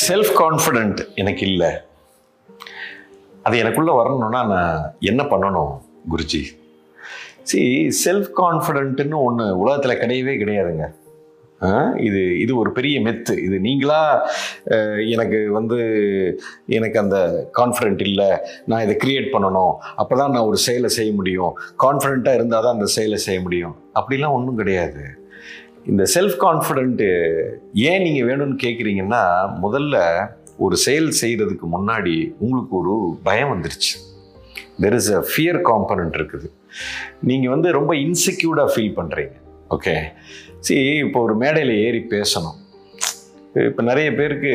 Self confident எனக்கு இல்லை. அது எனக்குள்ளே வரணும்னா நான் என்ன பண்ணணும் குருஜி? சி செல்ஃப் கான்ஃபிடென்ட்டுன்னு ஒன்று உலகத்தில் கிடையவே கிடையாதுங்க. இது இது ஒரு பெரிய மெத்து இது நீங்களா எனக்கு வந்து எனக்கு அந்த கான்ஃபிடென்ட் இல்லை. நான் இதை கிரியேட் பண்ணணும். அப்போ தான் நான் ஒரு செயலை செய்ய முடியும். கான்ஃபிடென்ட்டாக இருந்தால் தான் அந்த செயலை செய்ய முடியும். அப்படிலாம் ஒன்றும் கிடையாது. இந்த செல்ஃப் கான்ஃபிடென்ட்டு ஏன் நீங்கள் வேணும்னு கேட்குறீங்கன்னா முதல்ல ஒரு செயல் செய்கிறதுக்கு முன்னாடி உங்களுக்கு ஒரு பயம் வந்துருச்சு. There is a fear component இருக்குது. நீங்கள் வந்து ரொம்ப இன்செக்யூர்டாக ஃபீல் பண்ணுறீங்க ஓகே சரி இப்போ ஒரு மேடையில் ஏறி பேசணும். இப்போ நிறைய பேருக்கு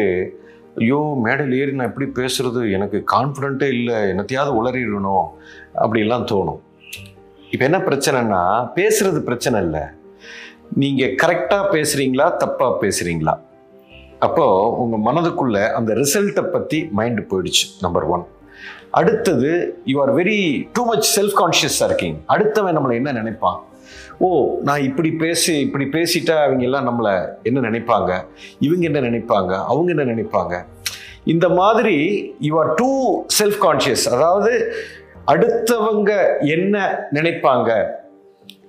ஐயோ மேடையில் ஏறி நான் எப்படி பேசுறது? எனக்கு கான்ஃபிடென்ட்டே இல்லை. என்னத்தையாவது உளறிடணும். அப்படிலாம் தோணும். இப்போ என்ன பிரச்சனைன்னா பேசுறது பிரச்சனை இல்லை. நீங்கள் கரெக்டாக பேசுகிறீங்களா தப்பாக பேசுகிறீங்களா அப்போது உங்கள் மனதுக்குள்ள அந்த ரிசல்ட்டை பற்றி மைண்டு போயிடுச்சு நம்பர் ஒன் அடுத்தது you are very too much self கான்ஷியஸாக இருக்கீங்க. அடுத்தவன் நம்மளை என்ன நினைப்பான்? ஓ நான் இப்படி பேசி இப்படி பேசிட்டா அவங்க எல்லாம் நம்மளை என்ன நினைப்பாங்க? இவங்க என்ன நினைப்பாங்க? அவங்க என்ன நினைப்பாங்க? இந்த மாதிரி you are too self conscious அதாவது அடுத்தவங்க என்ன நினைப்பாங்க?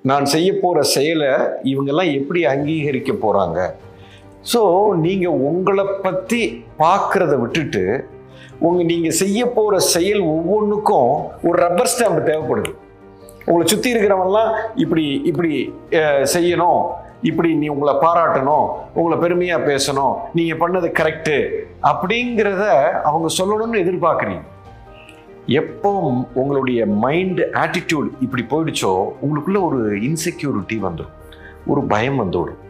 நான் செய்ய போகிற செயலை இவங்கெல்லாம் எப்படி அங்கீகரிக்க போகிறாங்க ஸோ நீங்கள் உங்களை பற்றி பார்க்குறத விட்டுட்டு உங்கள் நீங்கள் செய்ய போகிற செயல் ஒவ்வொன்றுக்கும் ஒரு ரப்பர் ஸ்டாம்ப் தேவைப்படுது. உங்களை சுற்றி இருக்கிறவங்கலாம் இப்படி இப்படி செய்யணும். இப்படி நீ உங்களை பாராட்டணும். உங்களை பெருமையாக பேசணும். நீங்கள் பண்ணது கரெக்டு அப்படிங்கிறத அவங்க சொல்லணும்னு எதிர்பார்க்குறீங்க. எப்போ உங்களுடைய மைண்ட் ஆட்டிடியூட் இப்படி போயிடுச்சோ உங்களுக்குள்ள ஒரு இன்செக்யூரிட்டி வந்துடும் ஒரு பயம் வந்துவிடும்.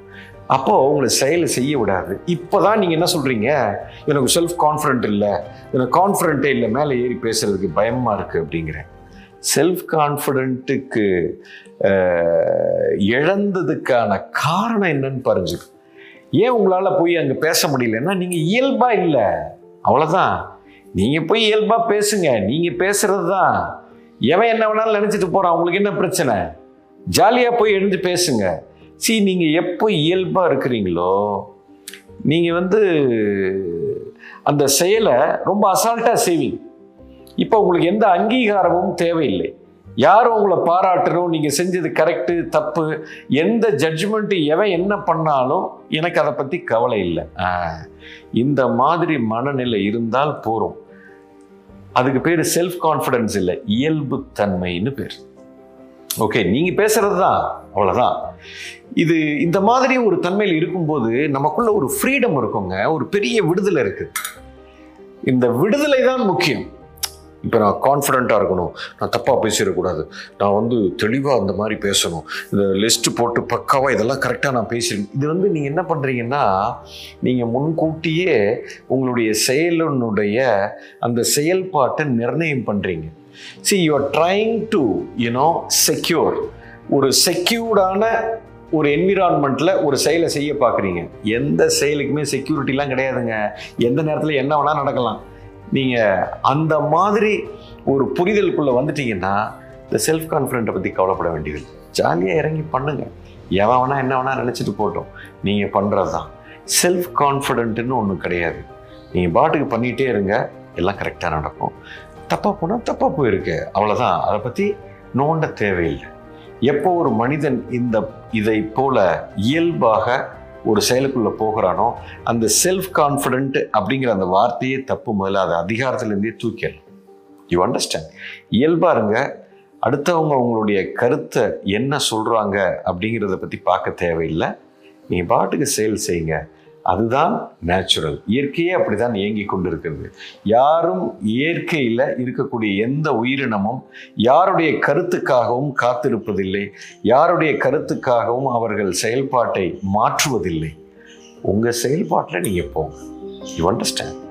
அப்போ உங்களை செயலை செய்ய விடாது. இப்போதான் நீங்க என்ன சொல்றீங்க? எனக்கு செல்ஃப் கான்ஃபிடென்ட் இல்லை. எனக்கு கான்ஃபிடென்ட்டே இல்லை. மேலே ஏறி பேசுறதுக்கு பயமா இருக்கு அப்படிங்கிறேன். செல்ஃப் கான்ஃபிடென்ட்டுக்கு இழந்ததுக்கான காரணம் என்னன்னு பறிஞ்சுக்கு ஏன் உங்களால் போய் அங்கே பேச முடியலன்னா நீங்கள் இயல்பாக இல்லை. அவ்வளோதான் நீங்கள் போய் இயல்பாக பேசுங்க. நீங்கள் பேசுகிறது தான் எவன் என்ன வேணாலும் நினச்சிட்டு போகிறான் உங்களுக்கு என்ன பிரச்சனை? ஜாலியாக போய் எழுந்து பேசுங்க. சி நீங்கள் எப்போ இயல்பாக இருக்கிறீங்களோ நீங்கள் வந்து அந்த செயலை ரொம்ப அசால்ட்டாக செய்வீங்க. இப்போ உங்களுக்கு எந்த அங்கீகாரமும் தேவையில்லை. யாரும் உங்களை பாராட்டணும்? நீங்கள் செஞ்சது கரெக்டு தப்பு எந்த ஜட்ஜ்மெண்ட்டு எவன் என்ன பண்ணாலும் எனக்கு அதை பற்றி கவலை இல்லை. ஆ, இந்த மாதிரி மனநிலை இருந்தால் போகிறோம் அதுக்கு பேர் செல்ஃப் கான்ஃபிடன்ஸ் இல்லை இயல்பு தன்மைன்னு பேர். ஓகே நீங்கள் பேசுறது தான் அவ்வளோதான் இது இந்த மாதிரி ஒரு தன்மையில் இருக்கும்போது நமக்குள்ள ஒரு ஃப்ரீடம் இருக்குங்க ஒரு பெரிய விடுதலை இருக்குது இந்த விடுதலை தான் முக்கியம். இப்போ நான் கான்ஃபிடண்ட்டாக இருக்கணும். நான் தப்பாக பேசிடக்கூடாது. நான் வந்து தெளிவாக அந்த மாதிரி பேசணும். இந்த லிஸ்ட்டு போட்டு பக்காவாக இதெல்லாம் கரெக்டாக நான் பேசிருக்கேன் இது வந்து நீங்கள் என்ன பண்ணுறீங்கன்னா நீங்கள் முன்கூட்டியே உங்களுடைய செயலினுடைய அந்த செயல்பாட்டை நிர்ணயம் பண்ணுறீங்க see you are trying to you know secure ஒரு செக்யூர்டான ஒரு என்விரான்மெண்ட்டில் ஒரு செயலை செய்ய பார்க்குறீங்க. எந்த செயலுக்குமே செக்யூரிட்டிலாம் கிடையாதுங்க. எந்த நேரத்தில் என்ன வேணால் நடக்கலாம். நீங்கள் அந்த மாதிரி ஒரு புரிதலுக்குள்ளே வந்துட்டீங்கன்னா இந்த செல்ஃப் கான்ஃபிடென்ட்டை பற்றி கவலைப்பட வேண்டியது ஜாலியாக இறங்கி பண்ணுங்கள் எவன் வேணா என்ன வேணா நினச்சிட்டு போட்டோம் நீங்கள் பண்ணுறது தான் செல்ஃப் கான்ஃபிடென்ட்டுன்னு ஒன்றும் கிடையாது. நீங்கள் பாட்டுக்கு பண்ணிகிட்டே இருங்க. எல்லாம் கரெக்டாக நடக்கும். தப்பாக போனால் தப்பாக போயிருக்கு. அவ்வளோதான் அதை பற்றி நோண்ட தேவையில்லை. எப்போ ஒரு மனிதன் இந்த இதை போல இயல்பாக ஒரு செயலுக்குள்ளே போகிறானோ அந்த செல்ஃப் கான்ஃபிடென்ட் அப்படிங்கிற அந்த வார்த்தையே தப்பு முதல்ல அது அதிகாரத்துலேருந்தே தூக்கிடலாம். யூ அண்டர்ஸ்டாண்ட் இயல்பாருங்க அடுத்தவங்க உங்களுடைய கருத்தை என்ன சொல்கிறாங்க அப்படிங்கிறத பற்றி பார்க்க தேவையில்லை. நீங்கள் பாட்டுக்கு செயல் செய்யுங்க. அதுதான் நேச்சுரல் இயற்கையே அப்படிதான் இயங்கி கொண்டிருக்கிறது. யாரும் இயற்கையில் இருக்கக்கூடிய எந்த உயிரினமும் யாருடைய கருத்துக்காகவும் காத்திருப்பதில்லை. யாருடைய கருத்துக்காகவும் அவர்கள் செயல்பாட்டை மாற்றுவதில்லை. உங்கள் செயல்பாட்டில் நீங்கள் போங்க. You understand